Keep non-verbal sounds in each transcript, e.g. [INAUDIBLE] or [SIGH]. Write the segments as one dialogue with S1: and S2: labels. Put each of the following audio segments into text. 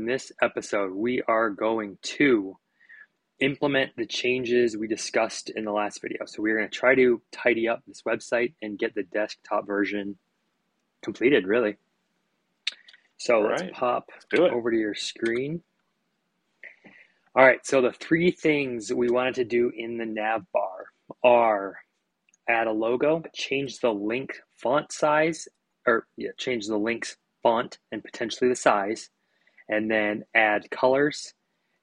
S1: In this episode, we are going to implement the changes we discussed in the last video. So we're going to try to tidy up this website and get the desktop version completed, really. So let's pop let's over to your screen. All right, so the three things we wanted to do in the nav bar are add a logo, change the link font size, or yeah, change the link's font and potentially the size, and then add colors.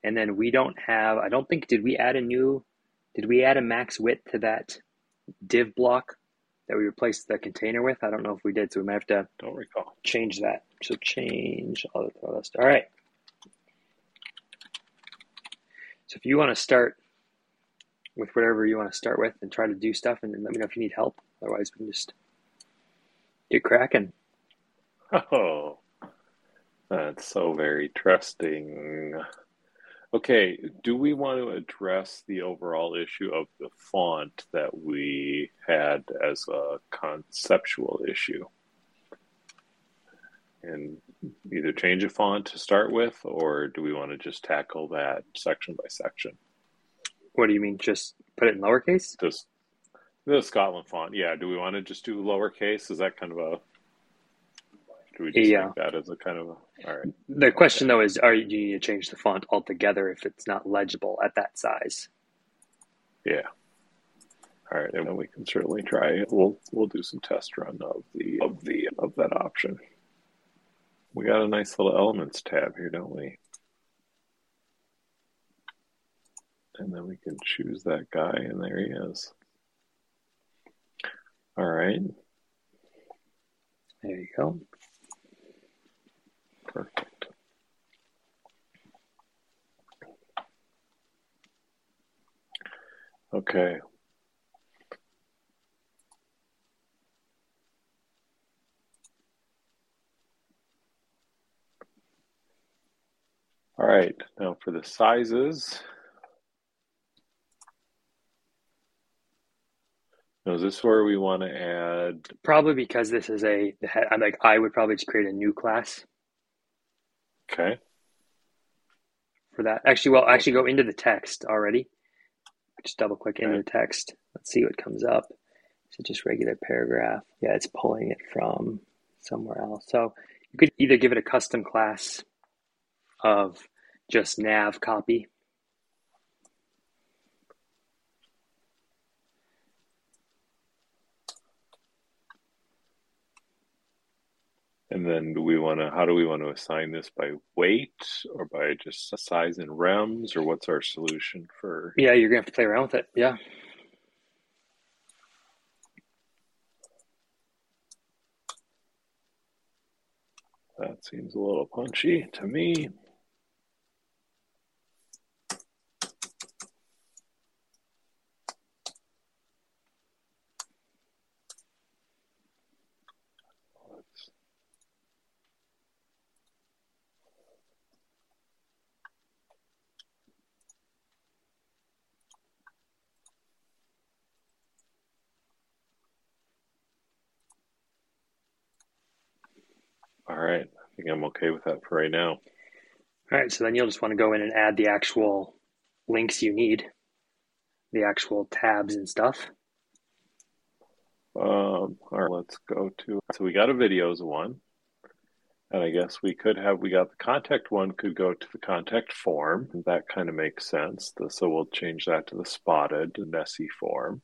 S1: And then we don't have, I don't think, did we add a new, did we add a max width to that div block that we replaced the container with? I don't know if we did, so we might have to
S2: don't recall
S1: change that. So change all the list. All right. So if you want to start with whatever you want to start with and try to do stuff, and let me know if you need help. Otherwise, we can just get cracking. [LAUGHS]
S2: Oh, that's so very trusting. Okay, do we want to address the overall issue of the font that we had as a conceptual issue? And either change a font to start with, or do we want to just tackle that section by section?
S1: What do you mean? Just put it in lowercase?
S2: Just the Scotland font. Yeah. Do we want to just do lowercase? Is that kind of a do we just yeah. that as a kind of a, right?
S1: The question though is, are you, do you need to change the font altogether if it's not legible at that size?
S2: Yeah. All right, and then we can certainly try. It. We'll we'll do some test run of the of the of that option. We got a nice little elements tab here, don't we? And then we can choose that guy, and there he is. All right.
S1: There you go.
S2: Okay. All right, now for the sizes. Now, is this where we want to add?
S1: Probably because this is a, I'm like, I would probably just create a new class
S2: Okay.
S1: For that. Actually, well, actually go into the text already. Just double click into the text. Let's see what comes up. So just regular paragraph. Yeah, it's pulling it from somewhere else. So you could either give it a custom class of just nav copy
S2: And then do we want to, how do we want to assign this by weight or by just size and rems or what's our solution for?
S1: Yeah, you're going to have to play around with it. Yeah.
S2: That seems a little punchy to me. All right. I think I'm okay with that for right now.
S1: All right. So then you'll just want to go in and add the actual links you need, the actual tabs and stuff.
S2: Um, all right, let's go to. So we got a videos one. And I guess we could have, we got the contact one could go to the contact form. That kind of makes sense. So we'll change that to the spotted Nessie form.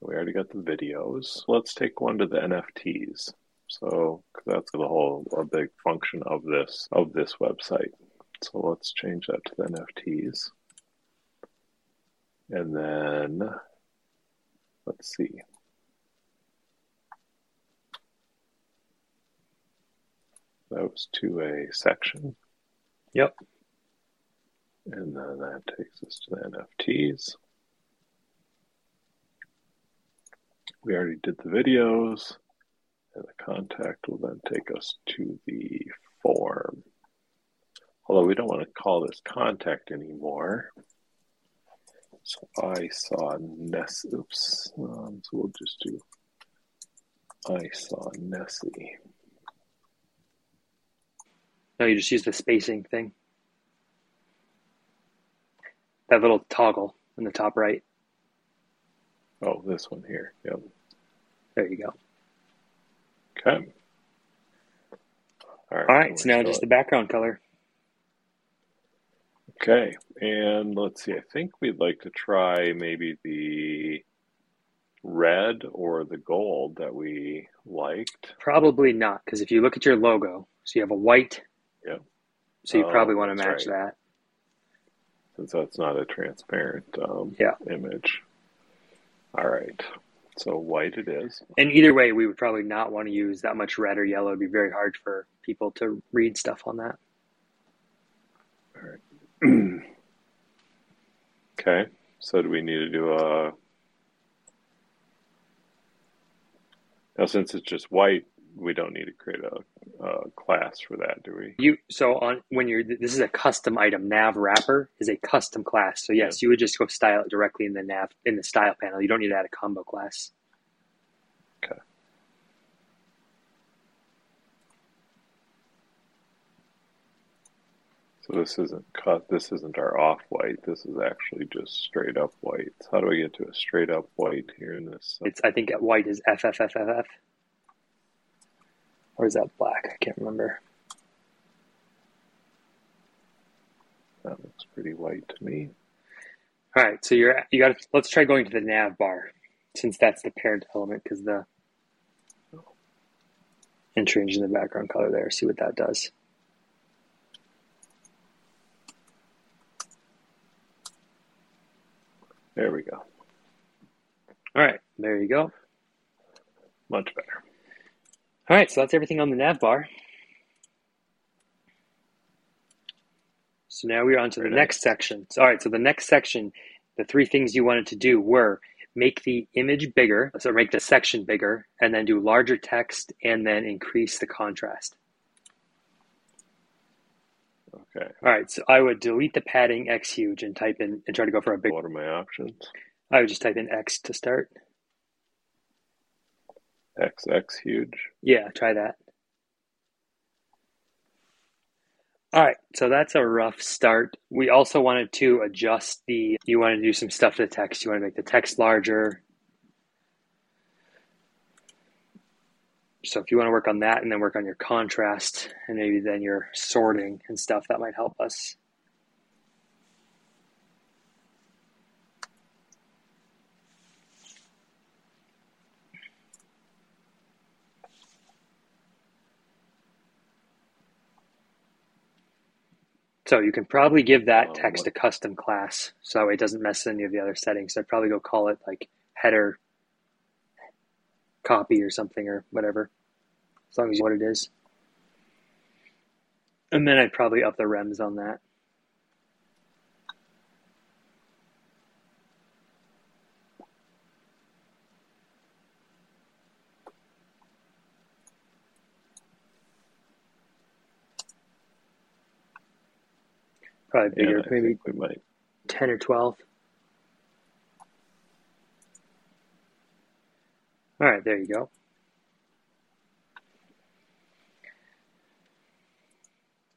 S2: We already got the videos. Let's take one to the NFTs. So that's the whole a big function of this of this website. So let's change that to the NFTs. And then let's see. That was to a section.
S1: Yep.
S2: And then that takes us to the NFTs. We already did the videos. And the contact will then take us to the form. Although we don't want to call this contact anymore. So I saw Ness. Oops. Um, so we'll just do I saw Nessie.
S1: No, you just use the spacing thing. That little toggle in the top right.
S2: Oh, this one here. Yep.
S1: There you go.
S2: Okay.
S1: All right. All right. So now just the background color.
S2: Okay. And let's see. I think we'd like to try maybe the red or the gold that we liked.
S1: Probably not, because if you look at your logo, so you have a white.
S2: Yep.
S1: So you oh, probably want to match right. that.
S2: Since that's not a transparent um,
S1: yeah.
S2: image. All right. So white it is.
S1: And either way, we would probably not want to use that much red or yellow. It'd be very hard for people to read stuff on that.
S2: All right. [CLEARS THROAT] okay. So do we need to do a now since it's just white, we don't need to create a, a, class for that, do we?
S1: You so on when you're this is a custom item. Nav wrapper is a custom class. So yes, yeah. you would just go style it directly in the nav in the style panel. You don't need to add a combo class.
S2: Okay. So this isn't cut. This isn't our off white. This is actually just straight up white. So how do I get to a straight up white here in this?
S1: It's I think white is FFFFF. Or is that black? I can't remember.
S2: That looks pretty white to me.
S1: All right, so you're you got. Let's try going to the nav bar, since that's the parent element, because the and changing the background color there. See what that does.
S2: There we go.
S1: All right, there you go.
S2: Much better.
S1: All right, so that's everything on the nav bar. So now we're on to the next section. So, all right, so the next section, the three things you wanted to do were make the image bigger, so make the section bigger, and then do larger text, and then increase the contrast.
S2: Okay.
S1: All right, so I would delete the padding X huge and type in and try to go for a big.
S2: What are my options?
S1: I would just type in X to start.
S2: XX huge.
S1: Yeah, try that. All right, so that's a rough start. We also wanted to adjust the, you want to do some stuff to the text. You want to make the text larger. So if you want to work on that and then work on your contrast and maybe then your sorting and stuff, that might help us. So you can probably give that oh, text a custom class, so that way it doesn't mess any of the other settings. So I'd probably go call it like header copy or something or whatever, as long as you know what it is. And then I'd probably up the rems on that. Probably bigger, yeah, maybe we might. 10 or 12. All right, there you go.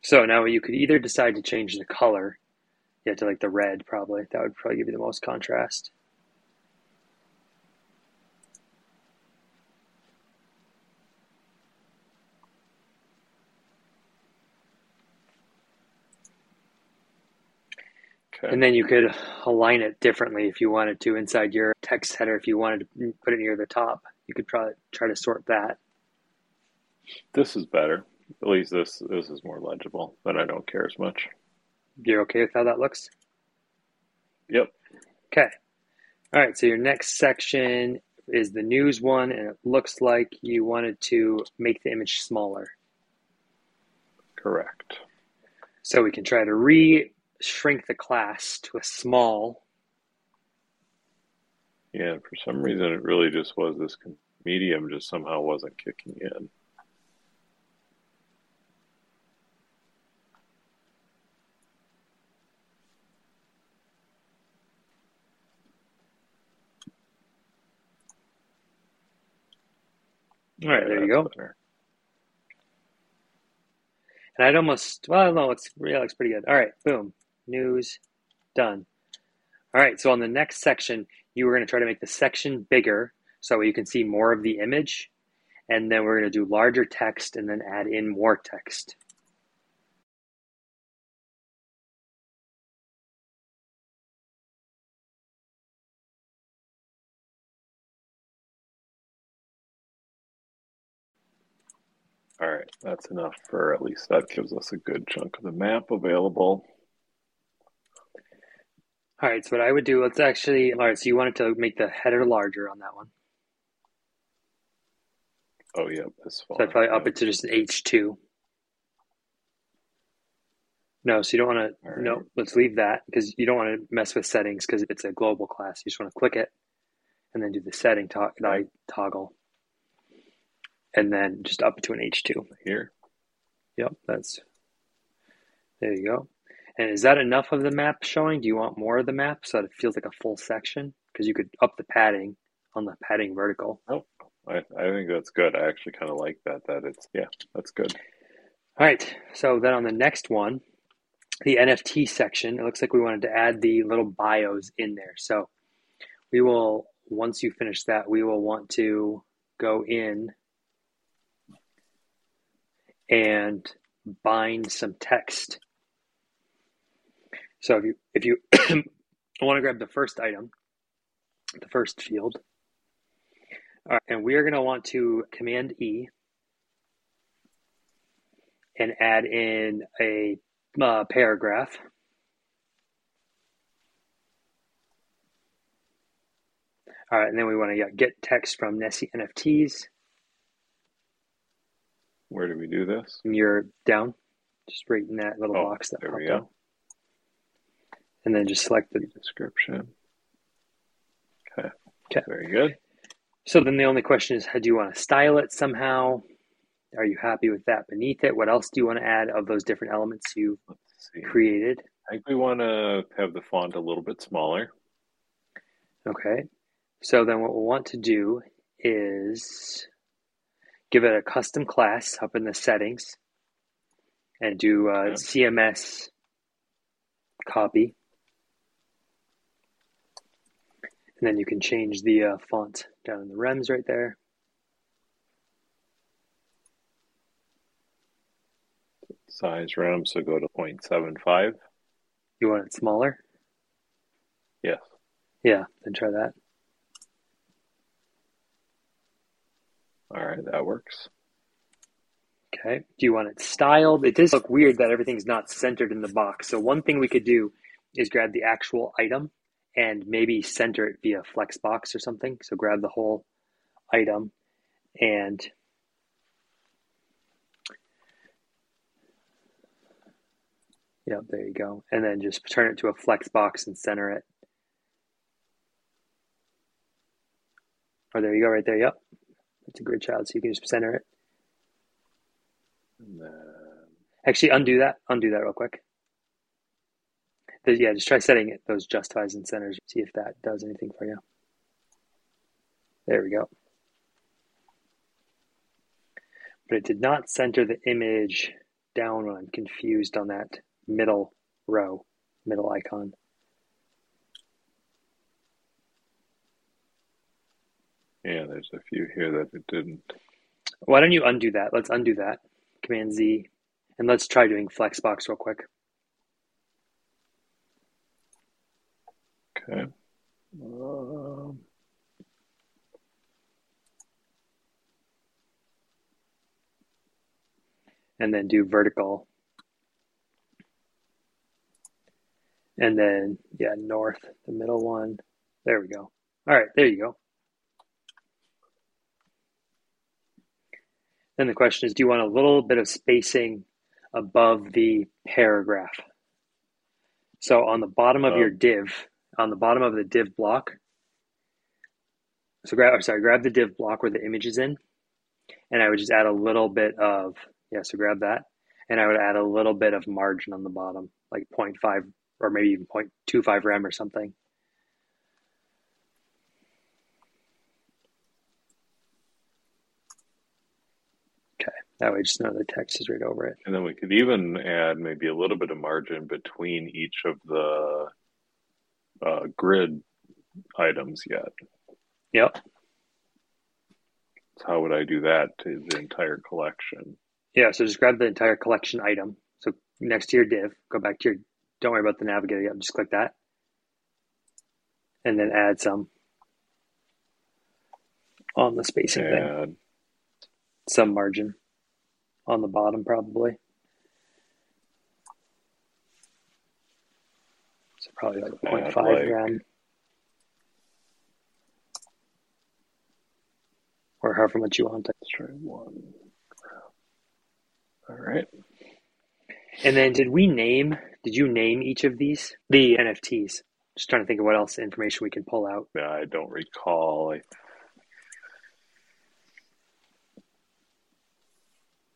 S1: So now you could either decide to change the color, yeah, to like the red probably. That would probably give you the most contrast. Okay. And then you could align it differently if you wanted to inside your text header. If you wanted to put it near the top, you could try try to sort that.
S2: This is better. At least this this is more legible, but I don't care as much.
S1: You're okay with how that looks?
S2: Yep.
S1: Okay. All right. So your next section is the news one, and it looks like you wanted to make the image smaller.
S2: Correct.
S1: So we can try to re shrink the class to a small.
S2: Yeah, for some reason it really just was this medium just somehow wasn't kicking in.
S1: All right, there you go. Better. And I'd almost, well, no, it's, yeah, it looks pretty good. All right, boom, news, done. All right, so on the next section, you were going to try to make the section bigger so you can see more of the image. And then we're going to do larger text and then add in more text.
S2: All right, that's enough for at least that gives us a good chunk of the map available.
S1: All right, so what I would do, let's actually, all right, so you wanted to make the header larger on that one.
S2: Oh, yeah, this
S1: So I'd probably up it to just an H2. No, so you don't want to, no, let's leave that because you don't want to mess with settings because it's a global class. You just want to click it and then do the setting to-
S2: Okay.
S1: toggle and then just up it to an H2.
S2: here.
S1: Yep, that's, there you go. And is that enough of the map showing? Do you want more of the map so that it feels like a full section? Because you could up the padding on the padding vertical.
S2: Oh, I, I think that's good. I actually kind of like that. That it's yeah, that's good.
S1: All right, so then on the next one, the NFT section, it looks like we wanted to add the little bios in there. So we will, once you finish that, we will want to go in and bind some text. So if you if you [CLEARS THROAT] want to grab the first item, the first field, all right, and we are going to want to Command E and add in a uh, paragraph. All right, and then we want to get text from Nessie NFTs.
S2: Where do we do this?
S1: And you're down, just right in that little
S2: Oh,
S1: box that
S2: there we go.
S1: up. And then just select the.
S2: Description. Okay.
S1: Okay.
S2: Very good.
S1: So then the only question is, how do you want to style it somehow? Are you happy with that beneath it? What else do you want to add of those different elements you created?
S2: I think we want to have the font a little bit smaller.
S1: Okay. So then what we'll want to do is give it a custom class up in the settings and do uh,
S2: Okay.
S1: CMS copy. And then you can change the uh, font down in the rems right there.
S2: Size rem, so go to 0.75.
S1: You want it smaller?
S2: Yes.
S1: Yeah, then try that.
S2: All right, that works.
S1: Okay. Do you want it styled? It does look weird that everything's not centered in the box. So one thing we could do is grab the actual item and maybe center it via Flexbox or something. So grab the whole item and Yep, there you go. And then just turn it to a Flexbox and center it. Oh, there you go, right there. Yep. That's a great child. So you can just center it. Actually, undo that. Undo that real quick. Yeah, just try setting it those justifies and centers. See if that does anything for you. There we go. But it did not center the image down when I'm confused on that middle row, middle icon.
S2: yeah, there's a few here that it didn't.
S1: Why don't you undo that? Let's undo that. Command Z. And let's try doing Flexbox real quick.
S2: Okay. Um,
S1: and then do vertical. And then, yeah, north, the middle one. There we go. All right, there you go. Then the question is do you want a little bit of spacing above the paragraph? So on the bottom of
S2: Oh.
S1: your div, on the bottom of the div block, so grab, or sorry, grab the div block where the image is in, and I would just add a little bit of, yeah, so grab that, and I would add a little bit of margin on the bottom, like 0.5 or maybe even 0.25 rem or something. Okay. That way, just of the text is right over it.
S2: And then we could even add maybe a little bit of margin between each of the uh, grid items yet.
S1: Yep.
S2: So how would I do that to the entire collection?
S1: Yeah, so just grab the entire collection item. So next to your div, go back to your, don't worry about the navigator yet, just click that. And then add some on the spacing thing. Some margin on the bottom, probably. Probably like
S2: Add
S1: 0.5
S2: like-
S1: gram. Or however much you want it.
S2: let's try one. All right.
S1: And then did we name, did you name each of these? The NFTs. Just trying to think of what else information we can pull out.
S2: Yeah, I don't recall. I,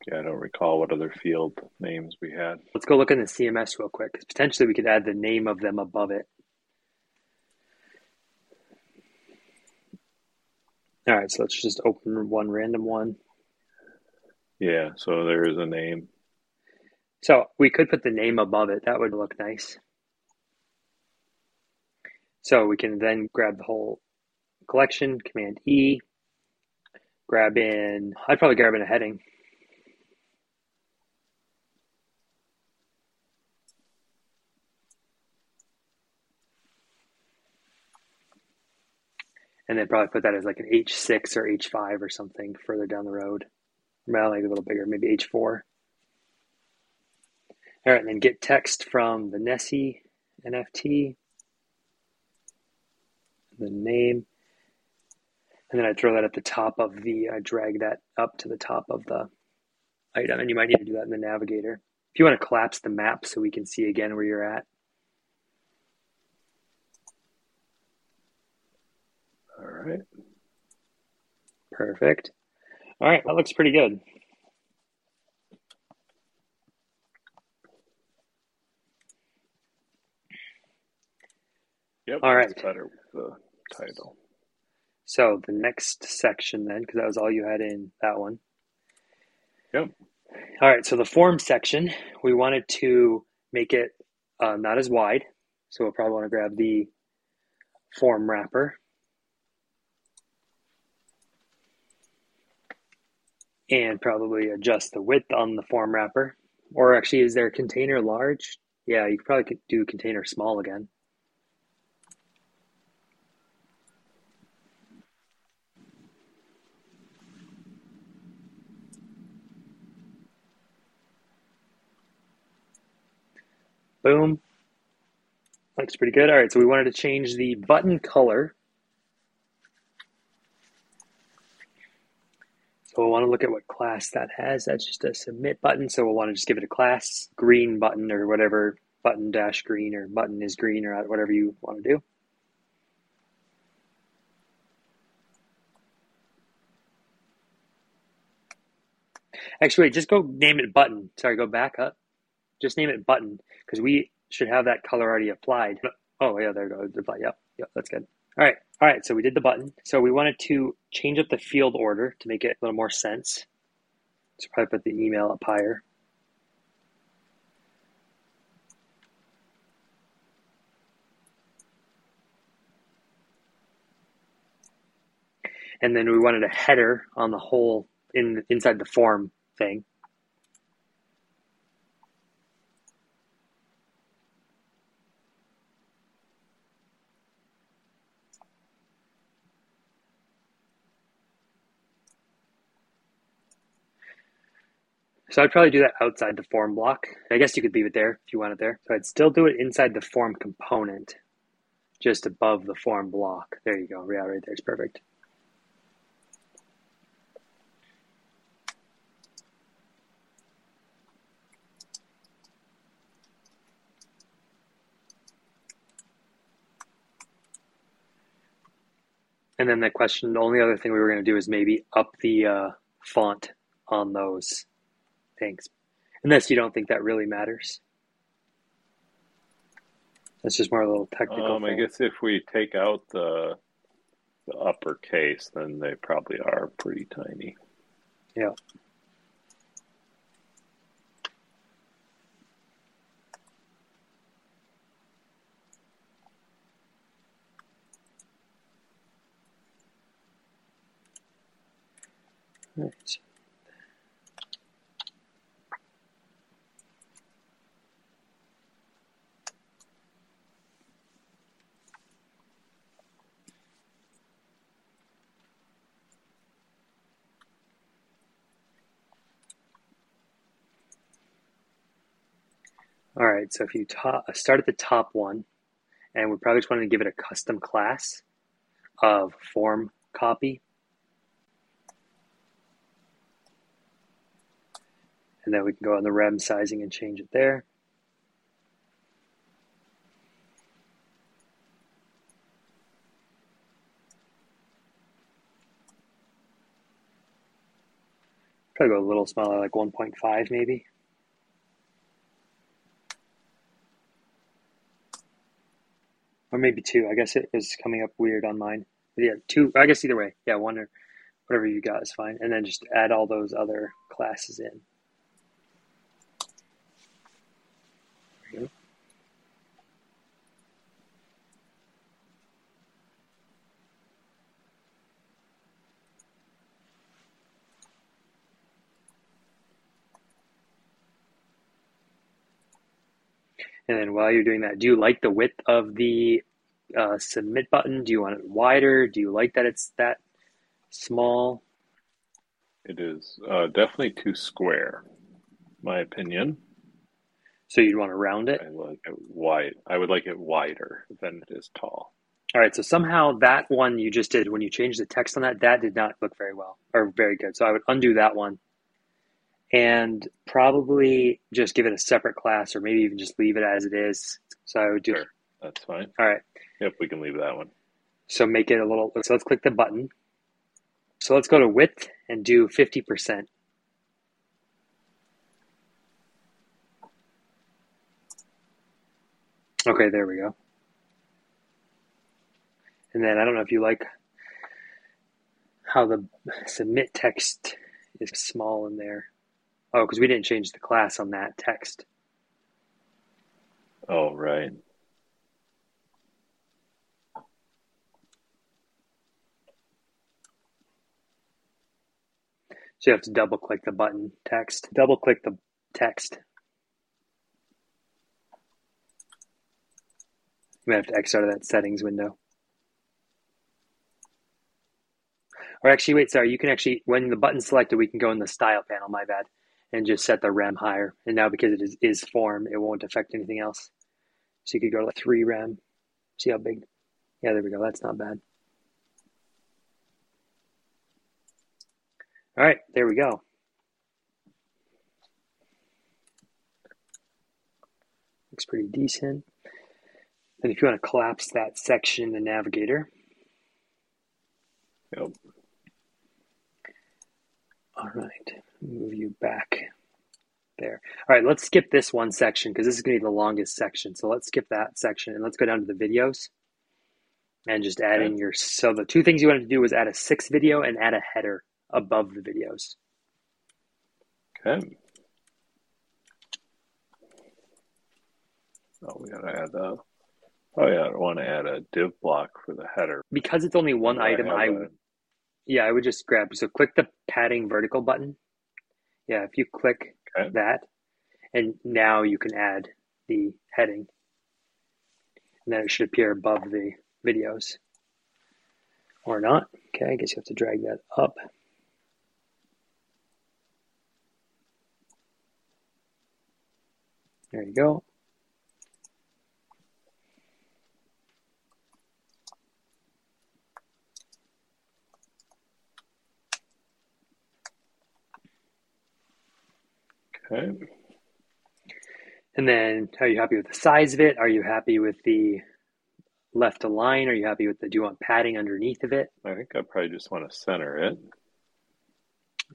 S2: yeah, I don't recall what other field names we had.
S1: Let's go look in the CMS real quick potentially we could add the name of them above it. All right, so let's just open one random one.
S2: Yeah, so there is a name.
S1: So we could put the name above it. That would look nice. So we can then grab the whole collection, Command E, grab in, I'd probably grab in a heading. And then probably put that as like an H6 or H5 or something further down the road. Well, maybe a little bigger, maybe H4. All right, and then get text from the Nessie NFT, the name, and then I throw that at the top of the, I drag that up to the top of the item, and you might need to do that in the navigator. If you want to collapse the map so we can see again where you're at,
S2: All right.
S1: perfect. All right, that looks pretty good.
S2: Yep.
S1: All right.
S2: better with the title.
S1: So the next section then, because that was all you had in that one.
S2: Yep.
S1: All right, so the form section, we wanted to make it uh, not as wide. So we'll probably want to grab the form wrapper. And probably adjust the width on the form wrapper. Or actually, is there container large? Yeah, you probably could do container small again. Boom. Looks pretty good. All right, so we wanted to change the button color. So we'll want to look at what class that has. That's just a submit button. So we'll want to just give it a class green button or whatever button dash green or button is green or whatever you want to do. Actually, wait, just go name it button. Sorry, go back up. Just name it button because we should have that color already applied. Oh, yeah, there it goes. Yep, yep, that's good. All right, all right. So we did the button. So we wanted to change up the field order to make it a little more sense. So probably put the email up higher. And then we wanted a header on the whole in inside the form thing. So I'd probably do that outside the form block. I guess you could leave it there if you want it there. So I'd still do it inside the form component, just above the form block. There you go. Yeah, right there is perfect. And then the question, the only other thing we were going to do is maybe up the uh, font on those things, unless you don't think that really matters. That's just more a little technical.
S2: Um, I guess if we take out the the uppercase, then they probably are pretty tiny.
S1: Yeah. Right. All right, so if you top, start at the top one, and we probably just want to give it a custom class of form copy. And then we can go on the rem sizing and change it there. Probably go a little smaller, like 1.5 maybe. Or maybe two. I guess it was coming up weird on mine. But yeah, two. I guess either way, yeah, one or whatever you got is fine. And then just add all those other classes in. And then while you're doing that, do you like the width of the uh, submit button? Do you want it wider? Do you like that it's that small?
S2: It is uh, definitely too square, my opinion.
S1: So you'd want to round it?
S2: I like it wide. I would like it wider than it is tall.
S1: All right, so somehow that one you just did when you changed the text on that, that did not look very well or very good. So I would undo that one and probably just give it a separate class or maybe even just leave it as it is. So I would do.
S2: Sure, that's fine.
S1: All right.
S2: Yep, we can leave that one.
S1: So make it a little. So let's click the button. So let's go to width and do 50%. Okay, there we go. And then I don't know if you like how the submit text is small in there. Oh, because we didn't change the class on that text.
S2: Oh, right.
S1: So you have to double click the button text. Double click the text. We have to X out of that settings window. Or actually, wait, sorry, you can actually, when the button's selected, we can go in the style panel, my bad and just set the rem higher. And now because it is, is form, it won't affect anything else. So you could go to like three rem. See how big? Yeah, there we go. That's not bad. All right, there we go. Looks pretty decent. And if you want to collapse that section in the navigator.
S2: Yep.
S1: All right move you back there. All right, let's skip this one section because this is going to be the longest section. So let's skip that section and let's go down to the videos and just add okay. in your. So the two things you wanted to do was add a six video and add a header above the videos.
S2: Okay. Oh, we gotta add the. Oh yeah, I want to add a div block for the header
S1: because it's only one item. I, I yeah, I would just grab. So click the padding vertical button yeah, if you click okay. that, and now you can add the heading. And then it should appear above the videos. Or not. Okay, I guess you have to drag that up. There you go.
S2: Okay.
S1: And then, are you happy with the size of it? Are you happy with the left align? Are you happy with the, do you want padding underneath of it?
S2: I think I probably just want to center it.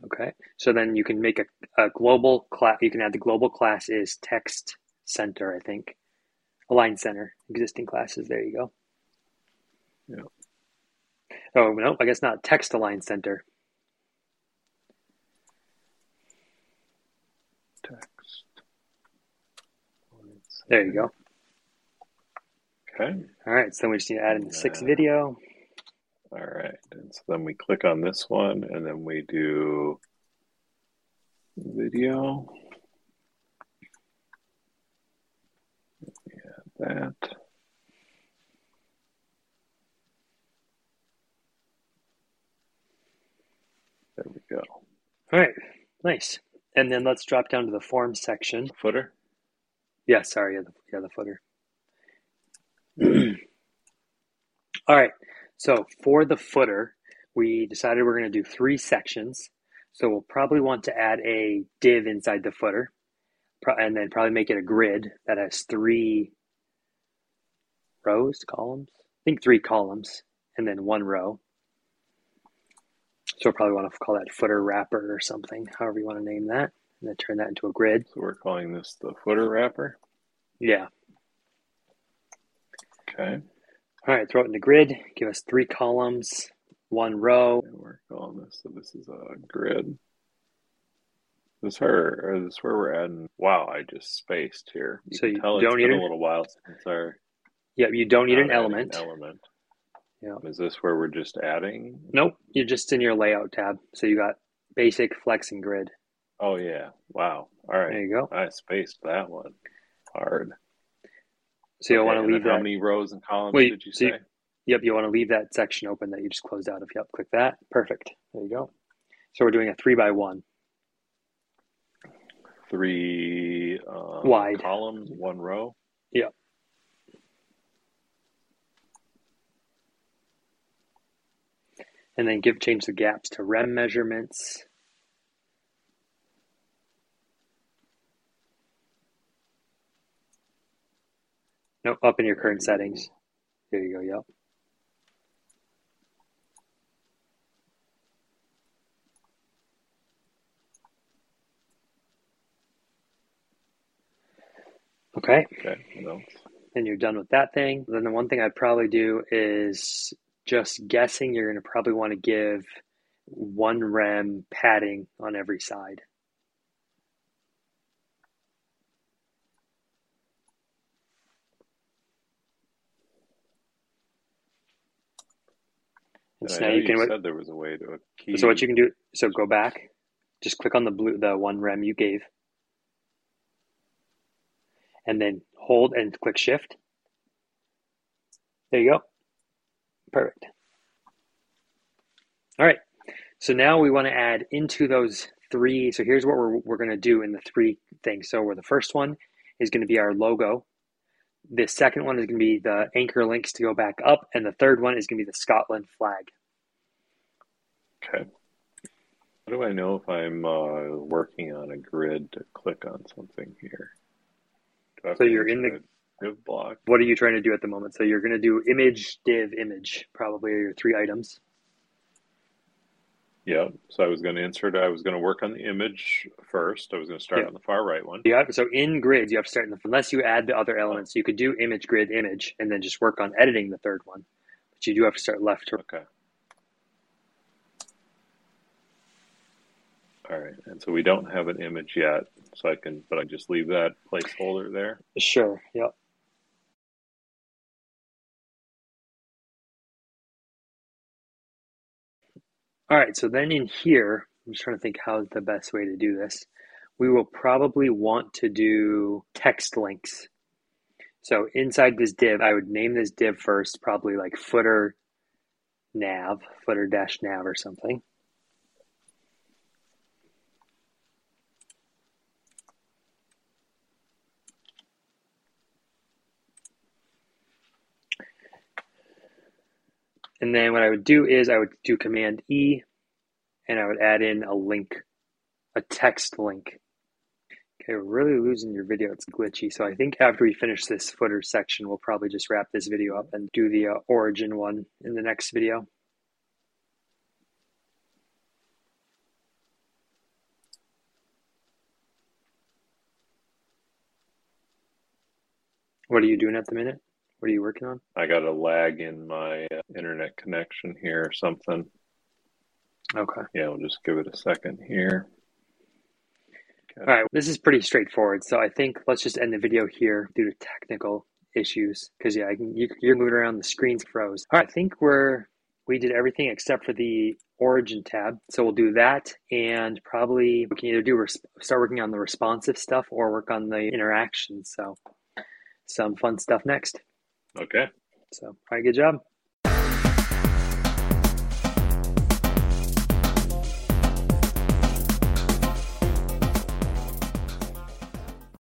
S1: Okay. So then you can make a, a global class, you can add the global class is text center, I think. Align center, existing classes. There you go.
S2: Yeah.
S1: Oh, no, I guess not. Text align center. There you go.
S2: Okay.
S1: All right, so then we just need to add in the six video.
S2: All right. And so then we click on this one and then we do video. Add that. There we go.
S1: All right, nice. And then let's drop down to the form section.
S2: Footer.
S1: Yeah, sorry, yeah, the, yeah, the footer. [CLEARS THROAT] All right, so for the footer, we decided we're going to do three sections. So we'll probably want to add a div inside the footer and then probably make it a grid that has three rows, columns. I think three columns and then one row. So we'll probably want to call that footer wrapper or something, however you want to name that, and then turn that into a grid.
S2: So we're calling this the footer wrapper.
S1: Yeah.
S2: Okay.
S1: All right, throw it in the grid. Give us three columns, one row.
S2: And we're calling this, so this is a grid. This where, or this where we're adding. Wow, I just spaced here.
S1: You so you don't
S2: it's
S1: need
S2: a little while since our.
S1: Yeah, you don't need an element.
S2: An element.
S1: Yeah.
S2: Is this where we're just adding?
S1: Nope, you're just in your layout tab. So you got basic, flex, and grid.
S2: Oh yeah! Wow. All right.
S1: There you go.
S2: I spaced that one hard.
S1: So you'll want to leave that.
S2: How many rows and columns Wait, did you so say? You,
S1: yep, you want to leave that section open that you just closed out of. Yep, click that. Perfect. There you go. So we're doing a three by one.
S2: Three um,
S1: wide
S2: columns, one row.
S1: Yep. And then give change the gaps to rem measurements. No, up in your current settings. There you go, yep. Okay.
S2: Okay. No.
S1: And you're done with that thing. Then the one thing I'd probably do is just guessing you're going to probably want to give one rem padding on every side.
S2: And now you, you. Said there was a way to key.
S1: So what you can do? So go back, just click on the blue, the one rem you gave, and then hold and click Shift. There you go. Perfect. All right. So now we want to add into those three. So here's what we're, we're going to do in the three things. So where the first one is going to be our logo. The second one is going to be the anchor links to go back up. And the third one is going to be the Scotland flag.
S2: Okay. How do I know if I'm uh, working on a grid to click on something here?
S1: So you're in the
S2: div block.
S1: What are you trying to do at the moment? So you're going to do image, div, image, probably are your three items.
S2: Yeah. So I was going to insert. I was going to work on the image first. I was going to start yeah. on the far right one.
S1: Yeah. So in grids, you have to start in the unless you add the other elements. You could do image, grid, image, and then just work on editing the third one. But you do have to start left. To...
S2: Okay. All right, and so we don't have an image yet, so I can, but I just leave that placeholder there.
S1: Sure. Yep. All right, so then in here, I'm just trying to think how the best way to do this. We will probably want to do text links. So inside this div, I would name this div first, probably like footer nav, footer dash nav or something. And then what I would do is I would do Command E and I would add in a link, a text link. Okay, we're really losing your video. It's glitchy. So I think after we finish this footer section, we'll probably just wrap this video up and do the uh, origin one in the next video. What are you doing at the minute? What are you working on?
S2: I got a lag in my uh, internet connection here or something.
S1: Okay.
S2: Yeah, we'll just give it a second here.
S1: Okay. All right, this is pretty straightforward. So I think let's just end the video here due to technical issues because yeah, can, you, are moving around the screen's froze. All right, I think we're we did everything except for the origin tab. So we'll do that and probably we can either do start working on the responsive stuff or work on the interactions. So some fun stuff next.
S2: Okay.
S1: So, all right, good job.